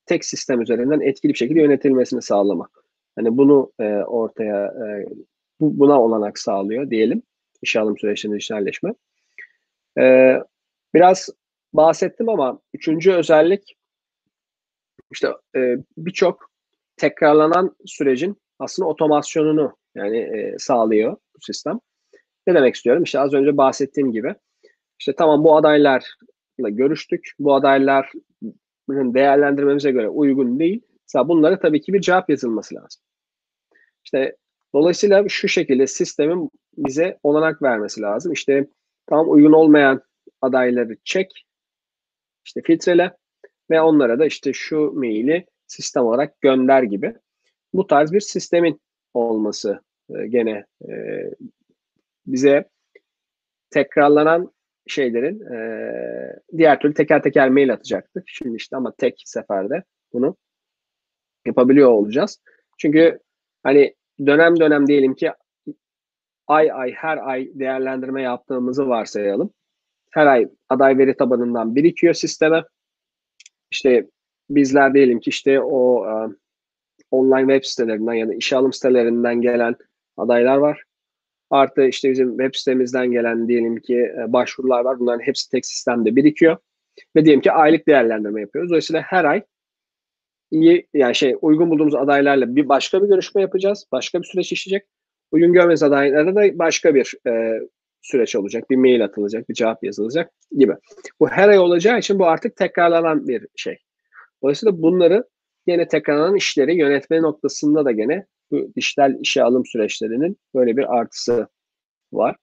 tek sistem üzerinden etkili bir şekilde yönetilmesini sağlamak. Hani bunu e, ortaya e, bu, buna olanak sağlıyor diyelim işe alım süreçlerinde dijitalleşme. E, biraz bahsettim ama üçüncü özellik işte e, birçok tekrarlanan sürecin aslında otomasyonunu yani e, sağlıyor bu sistem. Ne demek istiyorum? İşte az önce bahsettiğim gibi işte tamam bu adaylarla görüştük. Bu adaylar değerlendirmemize göre uygun değil. Mesela bunlara tabii ki bir cevap yazılması lazım. İşte dolayısıyla şu şekilde sistemin bize olanak vermesi lazım. İşte tam uygun olmayan adayları çek, işte filtrele ve onlara da işte şu maili sistem olarak gönder gibi. Bu tarz bir sistemin olması e, gene e, bize tekrarlanan şeylerin e, diğer türlü teker teker mail atacaktık. Şimdi işte ama tek seferde bunu yapabiliyor olacağız. Çünkü hani dönem dönem diyelim ki ay ay her ay değerlendirme yaptığımızı varsayalım. Her ay aday veri tabanından birikiyor sisteme. İşte bizler diyelim ki işte o e, online web sitelerinden ya da işe alım sitelerinden gelen adaylar var. Artı işte bizim web sitemizden gelen diyelim ki e, başvurular var. Bunların hepsi tek sistemde birikiyor. Ve diyelim ki aylık değerlendirme yapıyoruz. Dolayısıyla her ay iyi yani şey uygun bulduğumuz adaylarla bir başka bir görüşme yapacağız. Başka bir süreç işleyecek. Uygun görmez adaylara da başka bir e, süreç olacak. Bir mail atılacak, bir cevap yazılacak gibi. Bu her ay olacağı için bu artık tekrarlanan bir şey. Dolayısıyla bunları yine tekrarlanan işleri yönetme noktasında da gene bu dijital işe alım süreçlerinin böyle bir artısı var.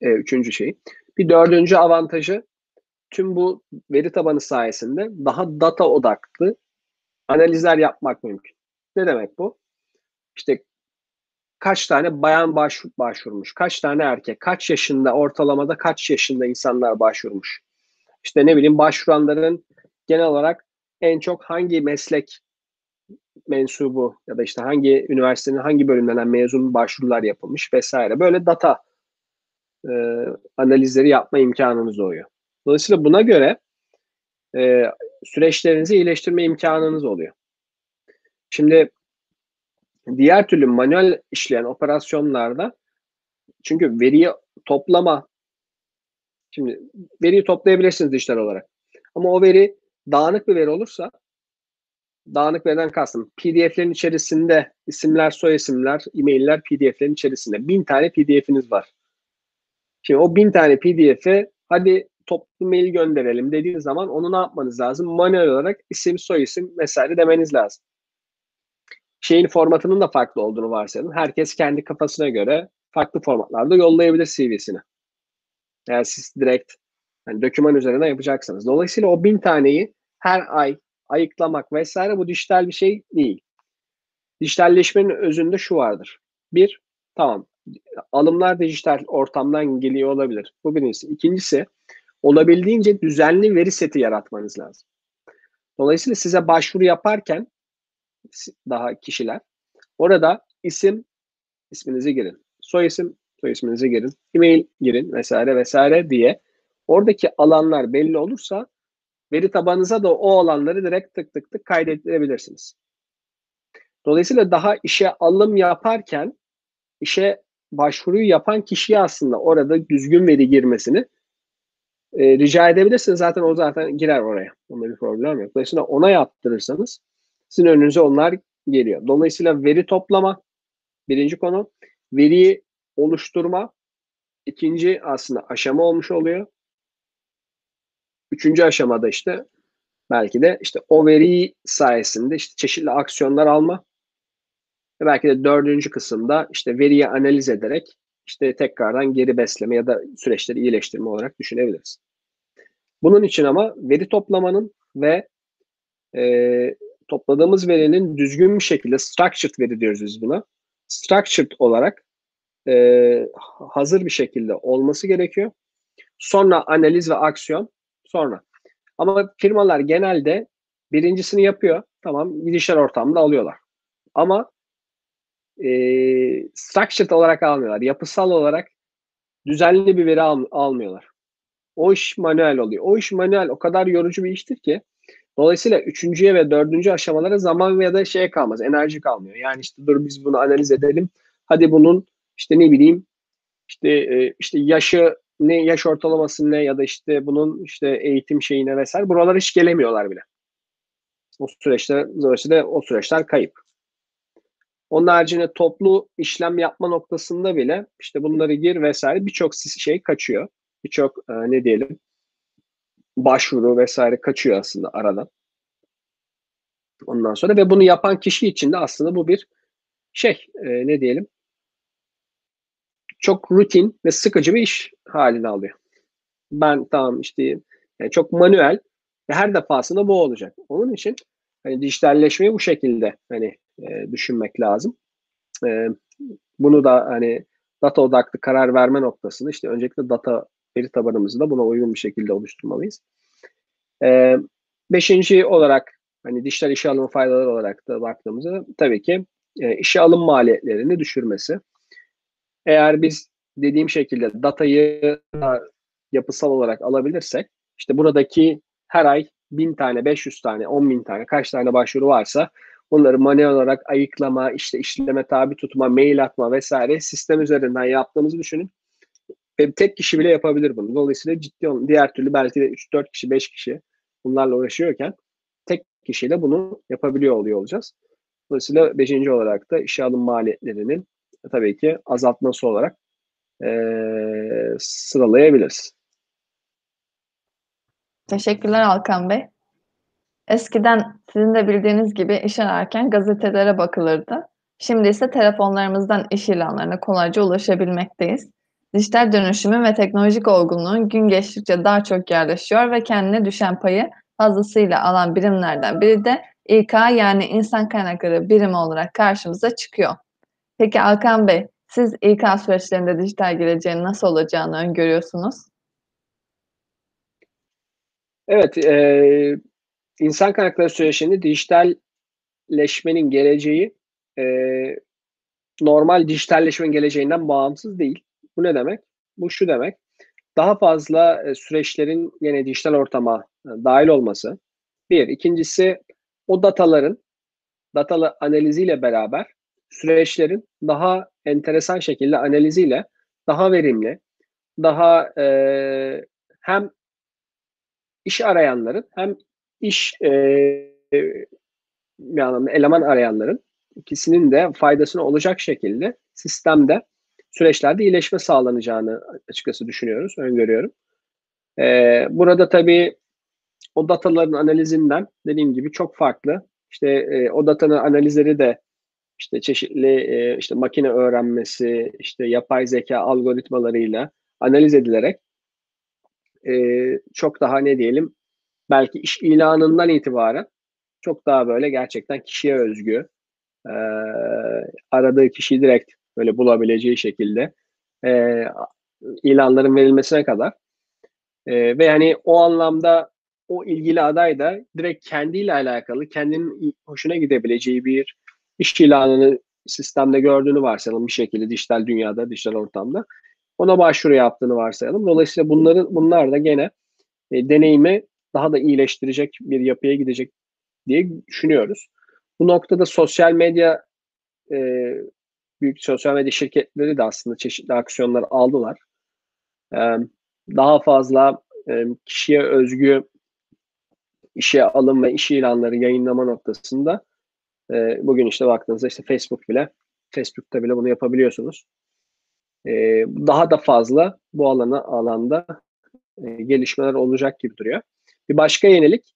E, üçüncü şey. Bir dördüncü avantajı tüm bu veri tabanı sayesinde daha data odaklı analizler yapmak mümkün. Ne demek bu? İşte kaç tane bayan başvur, başvurmuş, kaç tane erkek, kaç yaşında ortalamada kaç yaşında insanlar başvurmuş. İşte ne bileyim başvuranların genel olarak en çok hangi meslek mensubu ya da işte hangi üniversitenin hangi bölümlerinden mezun başvurular yapılmış vesaire. Böyle data e, analizleri yapma imkanınız oluyor. Dolayısıyla buna göre e, süreçlerinizi iyileştirme imkanınız oluyor. Şimdi diğer türlü manuel işleyen operasyonlarda çünkü veriyi toplama şimdi veriyi toplayabilirsiniz dijital olarak. Ama o veri dağınık bir veri olursa dağınık veriden kastım. PDF'lerin içerisinde isimler, soy isimler, e-mailler PDF'lerin içerisinde. Bin tane PDF'iniz var. Şimdi o bin tane PDF'e hadi toplu mail gönderelim dediğiniz zaman onu ne yapmanız lazım? Manuel olarak isim, soy isim vesaire demeniz lazım. Şeyin formatının da farklı olduğunu varsayalım. Herkes kendi kafasına göre farklı formatlarda yollayabilir CV'sini. Yani siz direkt yani doküman üzerinden yapacaksınız. Dolayısıyla o bin taneyi her ay ayıklamak vesaire bu dijital bir şey değil. Dijitalleşmenin özünde şu vardır. Bir, tamam alımlar dijital ortamdan geliyor olabilir. Bu birincisi. İkincisi olabildiğince düzenli veri seti yaratmanız lazım. Dolayısıyla size başvuru yaparken daha kişiler orada isim isminizi girin. Soy isim soy isminizi girin. E-mail girin vesaire vesaire diye oradaki alanlar belli olursa veri tabanınıza da o alanları direkt tık tık tık kaydedebilirsiniz. Dolayısıyla daha işe alım yaparken işe başvuruyu yapan kişiye aslında orada düzgün veri girmesini e, rica edebilirsiniz. Zaten o zaten girer oraya. Onda bir problem yok. Dolayısıyla ona yaptırırsanız sizin önünüze onlar geliyor. Dolayısıyla veri toplama birinci konu. Veriyi oluşturma ikinci aslında aşama olmuş oluyor. Üçüncü aşamada işte belki de işte o veri sayesinde işte çeşitli aksiyonlar alma belki de dördüncü kısımda işte veriyi analiz ederek işte tekrardan geri besleme ya da süreçleri iyileştirme olarak düşünebiliriz. Bunun için ama veri toplamanın ve e, topladığımız verinin düzgün bir şekilde structured veri diyoruz biz buna. Structured olarak e, hazır bir şekilde olması gerekiyor. Sonra analiz ve aksiyon sonra. Ama firmalar genelde birincisini yapıyor. Tamam gidişler ortamda alıyorlar. Ama e, structured olarak almıyorlar. Yapısal olarak düzenli bir veri al, almıyorlar. O iş manuel oluyor. O iş manuel o kadar yorucu bir iştir ki dolayısıyla üçüncüye ve dördüncü aşamalara zaman ya da şeye kalmaz. Enerji kalmıyor. Yani işte dur biz bunu analiz edelim. Hadi bunun işte ne bileyim işte e, işte yaşı ne yaş ortalaması ne ya da işte bunun işte eğitim şeyine vesaire buralara hiç gelemiyorlar bile. O süreçte dolayısıyla o süreçler kayıp. Onun haricinde toplu işlem yapma noktasında bile işte bunları gir vesaire birçok şey kaçıyor. Birçok e, ne diyelim başvuru vesaire kaçıyor aslında aradan. Ondan sonra ve bunu yapan kişi için de aslında bu bir şey e, ne diyelim çok rutin ve sıkıcı bir iş haline alıyor. Ben tamam işte yani çok manuel ve her defasında bu olacak. Onun için hani dijitalleşmeyi bu şekilde hani e, düşünmek lazım. E, bunu da hani data odaklı karar verme noktasında işte öncelikle data veri tabanımızı da buna uygun bir şekilde oluşturmalıyız. E, beşinci olarak hani dijital işe alım faydaları olarak da baktığımızda tabii ki e, işe alım maliyetlerini düşürmesi. Eğer biz dediğim şekilde datayı yapısal olarak alabilirsek işte buradaki her ay bin tane, 500 tane, 10 bin tane kaç tane başvuru varsa onları manuel olarak ayıklama, işte işleme tabi tutma, mail atma vesaire sistem üzerinden yaptığımızı düşünün. Ve tek kişi bile yapabilir bunu. Dolayısıyla ciddi olun. Diğer türlü belki de 3-4 kişi, 5 kişi bunlarla uğraşıyorken tek kişiyle bunu yapabiliyor oluyor olacağız. Dolayısıyla beşinci olarak da işe alım maliyetlerinin tabii ki azaltması olarak e, sıralayabiliriz. Teşekkürler Alkan Bey. Eskiden sizin de bildiğiniz gibi iş ararken gazetelere bakılırdı. Şimdi ise telefonlarımızdan iş ilanlarına kolayca ulaşabilmekteyiz. Dijital dönüşümün ve teknolojik olgunluğun gün geçtikçe daha çok yerleşiyor ve kendine düşen payı fazlasıyla alan birimlerden biri de İK yani insan kaynakları birimi olarak karşımıza çıkıyor. Peki Alkan Bey, siz İK süreçlerinde dijital geleceğin nasıl olacağını öngörüyorsunuz? Evet, e, insan kaynakları süreçlerinde dijitalleşmenin geleceği e, normal dijitalleşmenin geleceğinden bağımsız değil. Bu ne demek? Bu şu demek. Daha fazla e, süreçlerin yine dijital ortama e, dahil olması. Bir. ikincisi o dataların datalı analiziyle beraber süreçlerin daha enteresan şekilde analiziyle daha verimli, daha e, hem iş arayanların hem iş e, bir anlamda eleman arayanların ikisinin de faydasına olacak şekilde sistemde süreçlerde iyileşme sağlanacağını açıkçası düşünüyoruz, öngörüyorum. Ee, burada tabii o dataların analizinden dediğim gibi çok farklı. İşte e, o datanın analizleri de işte çeşitli e, işte makine öğrenmesi, işte yapay zeka algoritmalarıyla analiz edilerek e, çok daha ne diyelim belki iş ilanından itibaren çok daha böyle gerçekten kişiye özgü e, aradığı kişiyi direkt böyle bulabileceği şekilde e, ilanların verilmesine kadar. E, ve yani o anlamda o ilgili aday da direkt kendiyle alakalı kendinin hoşuna gidebileceği bir iş ilanını sistemde gördüğünü varsayalım bir şekilde dijital dünyada, dijital ortamda. Ona başvuru yaptığını varsayalım. Dolayısıyla bunların bunlar da gene e, deneyimi daha da iyileştirecek bir yapıya gidecek diye düşünüyoruz. Bu noktada sosyal medya e, büyük sosyal medya şirketleri de aslında çeşitli aksiyonlar aldılar. E, daha fazla e, kişiye özgü işe alım ve iş ilanları yayınlama noktasında e, bugün işte baktığınızda işte Facebook bile Facebook'ta bile bunu yapabiliyorsunuz. E, daha da fazla bu alana alanda e, gelişmeler olacak gibi duruyor. Bir başka yenilik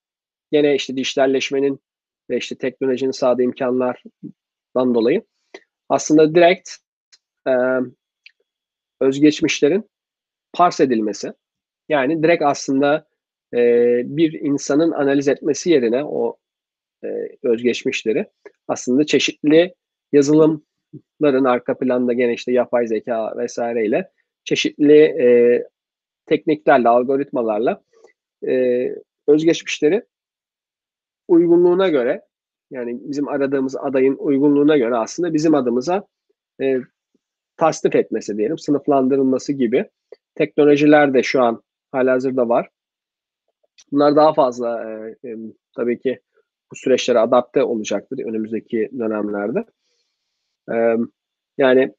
yine işte dijitalleşmenin ve işte teknolojinin sağladığı imkanlardan dolayı aslında direkt e, özgeçmişlerin pars edilmesi. Yani direkt aslında e, bir insanın analiz etmesi yerine o e, özgeçmişleri aslında çeşitli yazılımların arka planda gene işte yapay zeka vesaireyle çeşitli e, tekniklerle, algoritmalarla e, özgeçmişleri uygunluğuna göre yani bizim aradığımız adayın uygunluğuna göre aslında bizim adımıza e, tasnif etmesi diyelim, sınıflandırılması gibi teknolojiler de şu an halihazırda var. Bunlar daha fazla e, e, tabii ki bu süreçlere adapte olacaktır önümüzdeki dönemlerde. E, yani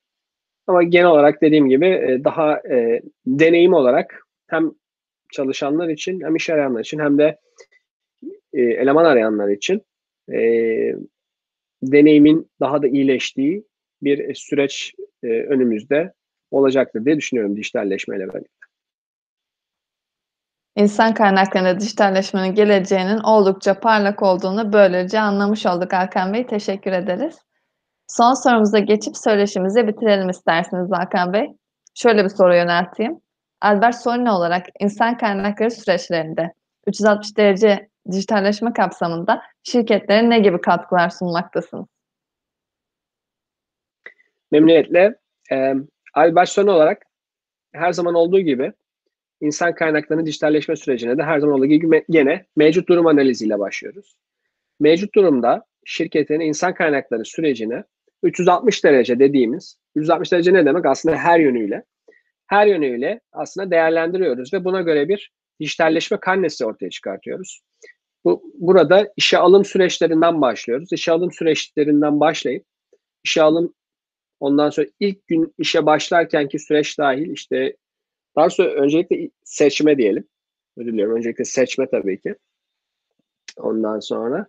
ama genel olarak dediğim gibi daha e, deneyim olarak hem çalışanlar için hem iş arayanlar için hem de e, eleman arayanlar için e, deneyimin daha da iyileştiği bir süreç e, önümüzde olacaktır diye düşünüyorum dijitalleşmeyle birlikte. İnsan kaynaklarında dijitalleşmenin geleceğinin oldukça parlak olduğunu böylece anlamış olduk Hakan Bey. Teşekkür ederiz. Son sorumuza geçip söyleşimizi bitirelim isterseniz Hakan Bey. Şöyle bir soru yönelteyim. Albert Solini olarak insan kaynakları süreçlerinde 360 derece dijitalleşme kapsamında şirketlere ne gibi katkılar sunmaktasınız? Memnuniyetle. E, Albert Solini olarak her zaman olduğu gibi insan kaynaklarının dijitalleşme sürecine de her zaman olduğu gibi gene mevcut durum analiziyle başlıyoruz. Mevcut durumda şirketin insan kaynakları sürecini 360 derece dediğimiz, 360 derece ne demek? Aslında her yönüyle. Her yönüyle aslında değerlendiriyoruz ve buna göre bir dijitalleşme karnesi ortaya çıkartıyoruz. Bu, burada işe alım süreçlerinden başlıyoruz. İşe alım süreçlerinden başlayıp işe alım ondan sonra ilk gün işe başlarkenki süreç dahil işte sonra öncelikle seçme diyelim. Özür. Öncelikle seçme tabii ki. Ondan sonra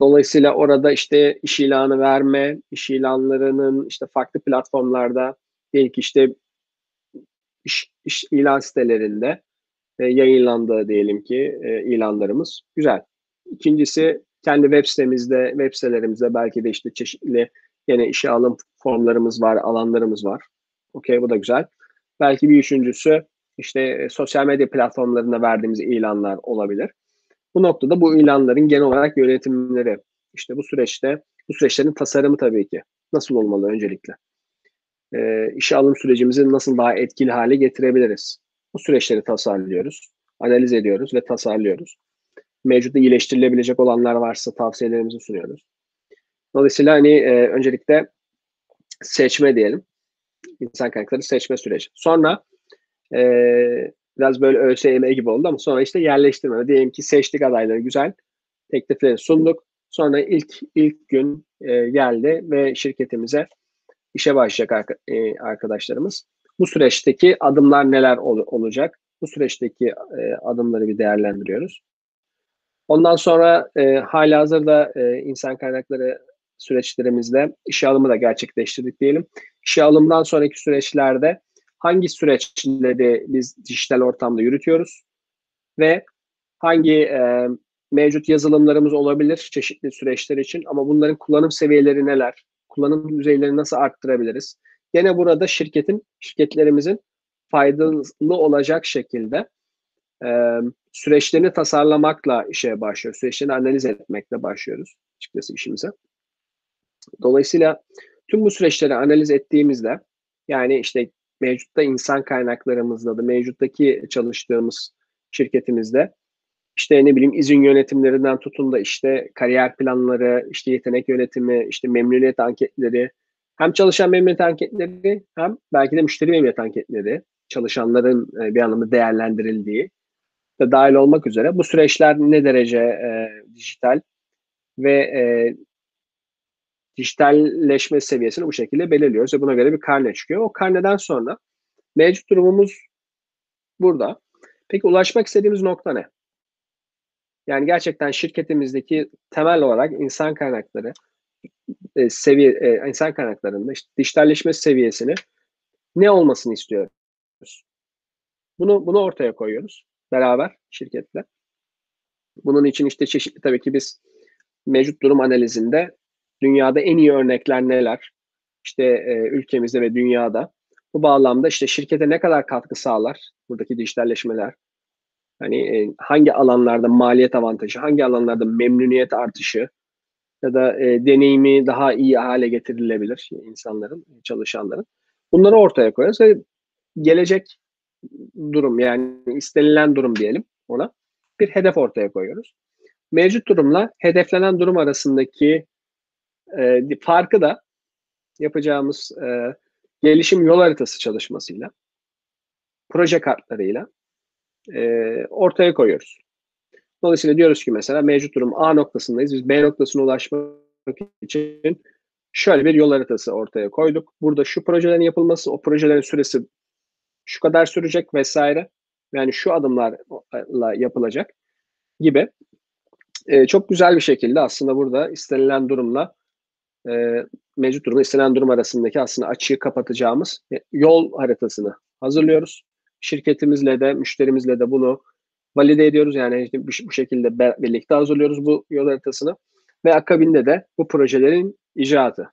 dolayısıyla orada işte iş ilanı verme, iş ilanlarının işte farklı platformlarda diyelim ki işte iş, iş ilan sitelerinde e, yayınlandığı diyelim ki e, ilanlarımız. Güzel. İkincisi kendi web sitemizde, web sitelerimizde belki de işte çeşitli yine işe alım formlarımız var, alanlarımız var. Okey bu da güzel. Belki bir üçüncüsü işte e, sosyal medya platformlarında verdiğimiz ilanlar olabilir. Bu noktada bu ilanların genel olarak yönetimleri, işte bu süreçte, bu süreçlerin tasarımı tabii ki nasıl olmalı öncelikle? E, işe alım sürecimizi nasıl daha etkili hale getirebiliriz? Bu süreçleri tasarlıyoruz, analiz ediyoruz ve tasarlıyoruz. Mevcutta iyileştirilebilecek olanlar varsa tavsiyelerimizi sunuyoruz. Dolayısıyla hani e, öncelikle seçme diyelim insan kaynakları seçme süreci. Sonra e, biraz böyle ÖSYM gibi oldu ama sonra işte yerleştirme. Diyelim ki seçtik adayları güzel. Teklifleri sunduk. Sonra ilk ilk gün e, geldi ve şirketimize işe başlayacak e, arkadaşlarımız. Bu süreçteki adımlar neler ol, olacak? Bu süreçteki e, adımları bir değerlendiriyoruz. Ondan sonra e, hala hazırda e, insan kaynakları süreçlerimizde işe alımı da gerçekleştirdik diyelim. İşe alımdan sonraki süreçlerde hangi süreçleri biz dijital ortamda yürütüyoruz ve hangi e, mevcut yazılımlarımız olabilir çeşitli süreçler için ama bunların kullanım seviyeleri neler? Kullanım düzeylerini nasıl arttırabiliriz? Yine burada şirketin, şirketlerimizin faydalı olacak şekilde e, süreçlerini tasarlamakla işe başlıyoruz. Süreçlerini analiz etmekle başlıyoruz açıkçası işimize. Dolayısıyla tüm bu süreçleri analiz ettiğimizde yani işte mevcutta insan kaynaklarımızda da mevcuttaki çalıştığımız şirketimizde işte ne bileyim izin yönetimlerinden tutun da işte kariyer planları, işte yetenek yönetimi, işte memnuniyet anketleri, hem çalışan memnuniyet anketleri hem belki de müşteri memnuniyet anketleri, çalışanların e, bir anlamda değerlendirildiği de dahil olmak üzere bu süreçler ne derece e, dijital ve e, dijitalleşme seviyesini bu şekilde belirliyoruz ve buna göre bir karne çıkıyor. O karneden sonra mevcut durumumuz burada. Peki ulaşmak istediğimiz nokta ne? Yani gerçekten şirketimizdeki temel olarak insan kaynakları e, seviye e, insan kaynaklarında işte dijitalleşme seviyesini ne olmasını istiyoruz? Bunu bunu ortaya koyuyoruz beraber şirketle. Bunun için işte çeşitli tabii ki biz mevcut durum analizinde dünyada en iyi örnekler neler? İşte e, ülkemizde ve dünyada. Bu bağlamda işte şirkete ne kadar katkı sağlar buradaki dijitalleşmeler? Hani e, hangi alanlarda maliyet avantajı, hangi alanlarda memnuniyet artışı ya da e, deneyimi daha iyi hale getirilebilir insanların, çalışanların. Bunları ortaya koyarız ve gelecek durum yani istenilen durum diyelim ona bir hedef ortaya koyuyoruz. Mevcut durumla hedeflenen durum arasındaki e, farkı da yapacağımız e, gelişim yol haritası çalışmasıyla, proje kartlarıyla e, ortaya koyuyoruz. Dolayısıyla diyoruz ki mesela mevcut durum A noktasındayız. Biz B noktasına ulaşmak için şöyle bir yol haritası ortaya koyduk. Burada şu projelerin yapılması, o projelerin süresi şu kadar sürecek vesaire. Yani şu adımlarla yapılacak gibi. E, çok güzel bir şekilde aslında burada istenilen durumla e, mevcut durumda istenen durum arasındaki aslında açığı kapatacağımız yol haritasını hazırlıyoruz. Şirketimizle de, müşterimizle de bunu valide ediyoruz. Yani işte bu şekilde birlikte hazırlıyoruz bu yol haritasını. Ve akabinde de bu projelerin icraatı.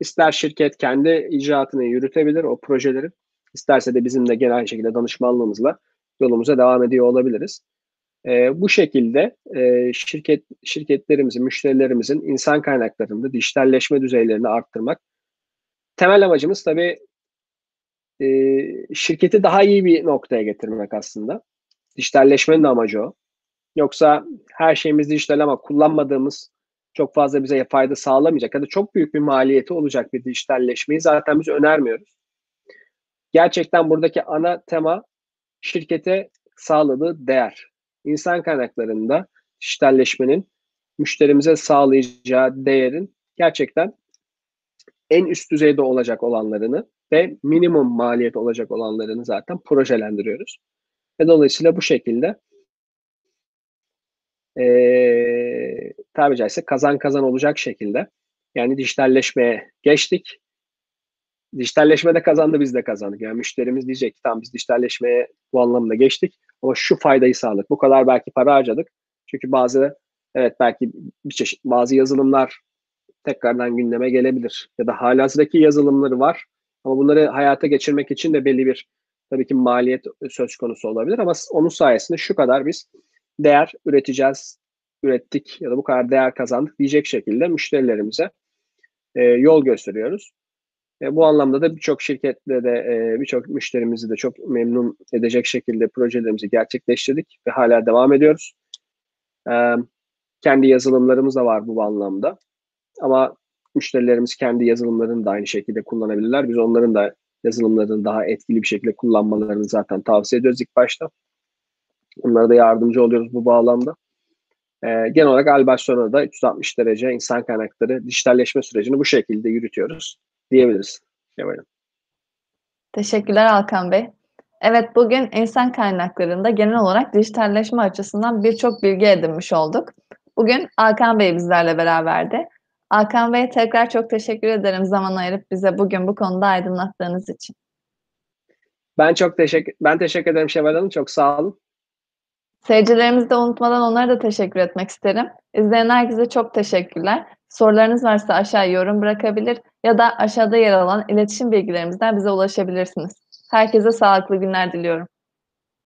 İster şirket kendi icraatını yürütebilir o projelerin, isterse de bizim de genel şekilde danışmanlığımızla yolumuza devam ediyor olabiliriz. E, bu şekilde e, şirket şirketlerimizin, müşterilerimizin insan kaynaklarında dijitalleşme düzeylerini arttırmak. Temel amacımız tabii e, şirketi daha iyi bir noktaya getirmek aslında. Dijitalleşmenin amacı o. Yoksa her şeyimiz dijital ama kullanmadığımız çok fazla bize fayda sağlamayacak ya da çok büyük bir maliyeti olacak bir dijitalleşmeyi zaten biz önermiyoruz. Gerçekten buradaki ana tema şirkete sağladığı değer. İnsan kaynaklarında dijitalleşmenin müşterimize sağlayacağı değerin gerçekten en üst düzeyde olacak olanlarını ve minimum maliyet olacak olanlarını zaten projelendiriyoruz. Ve dolayısıyla bu şekilde e, tabi caizse kazan kazan olacak şekilde yani dijitalleşmeye geçtik. Dijitalleşmede kazandı biz de kazandık. Yani müşterimiz diyecek ki tamam biz dijitalleşmeye bu anlamda geçtik ama şu faydayı sağladık. Bu kadar belki para harcadık. Çünkü bazı evet belki bir çeşit bazı yazılımlar tekrardan gündeme gelebilir. Ya da halihazırdaki yazılımları var ama bunları hayata geçirmek için de belli bir tabii ki maliyet söz konusu olabilir ama onun sayesinde şu kadar biz değer üreteceğiz, ürettik ya da bu kadar değer kazandık diyecek şekilde müşterilerimize e, yol gösteriyoruz. E, bu anlamda da birçok şirketle de e, birçok müşterimizi de çok memnun edecek şekilde projelerimizi gerçekleştirdik ve hala devam ediyoruz. E, kendi yazılımlarımız da var bu anlamda. Ama müşterilerimiz kendi yazılımlarını da aynı şekilde kullanabilirler. Biz onların da yazılımlarını daha etkili bir şekilde kullanmalarını zaten tavsiye ediyoruz ilk başta. Onlara da yardımcı oluyoruz bu bağlamda. Ee, genel olarak Albarcelona'da 360 derece insan kaynakları dijitalleşme sürecini bu şekilde yürütüyoruz diyebiliriz. Şevval'im. Teşekkürler Alkan Bey. Evet bugün insan kaynaklarında genel olarak dijitalleşme açısından birçok bilgi edinmiş olduk. Bugün Alkan Bey bizlerle beraberdi. Alkan Bey tekrar çok teşekkür ederim zaman ayırıp bize bugün bu konuda aydınlattığınız için. Ben çok teşekkür ben teşekkür ederim Şevval Hanım. Çok sağ olun. Seyircilerimizi de unutmadan onlara da teşekkür etmek isterim. İzleyen herkese çok teşekkürler. Sorularınız varsa aşağıya yorum bırakabilir ya da aşağıda yer alan iletişim bilgilerimizden bize ulaşabilirsiniz. Herkese sağlıklı günler diliyorum.